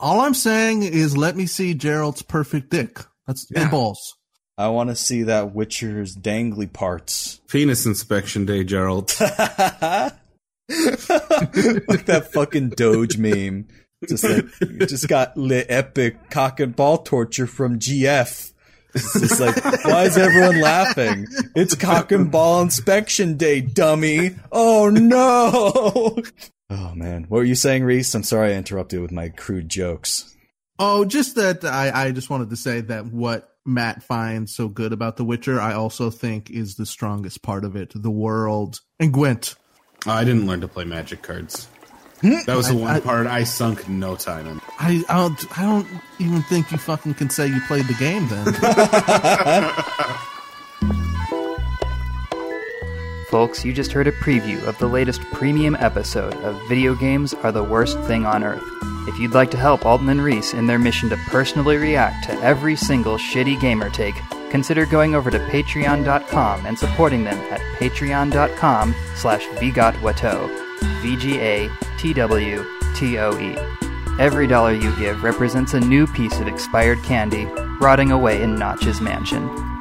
all I'm saying is let me see Geralt's perfect dick. That's Yeah. and balls. I want to see that Witcher's dangly parts. Penis inspection day, Gerald. like that fucking Doge meme. Just like just got lit epic cock and ball torture from GF. It's just like, why is everyone laughing? It's cock and ball inspection day, dummy. Oh no. Oh man. What were you saying, Reese? I'm sorry I interrupted with my crude jokes. Oh, just that I, I just wanted to say that what Matt finds so good about The Witcher, I also think is the strongest part of it. The world and Gwent. I didn't learn to play magic cards. Hmm? That was the one I- part I sunk no time in. I, I don't I don't even think you fucking can say you played the game then. Folks, you just heard a preview of the latest premium episode of Video Games Are the Worst Thing on Earth. If you'd like to help Alton and Reese in their mission to personally react to every single shitty gamer take, consider going over to patreon.com and supporting them at patreon.com slash vgotwato. V-G-A-T-W-T-O-E. Every dollar you give represents a new piece of expired candy rotting away in Notch's mansion.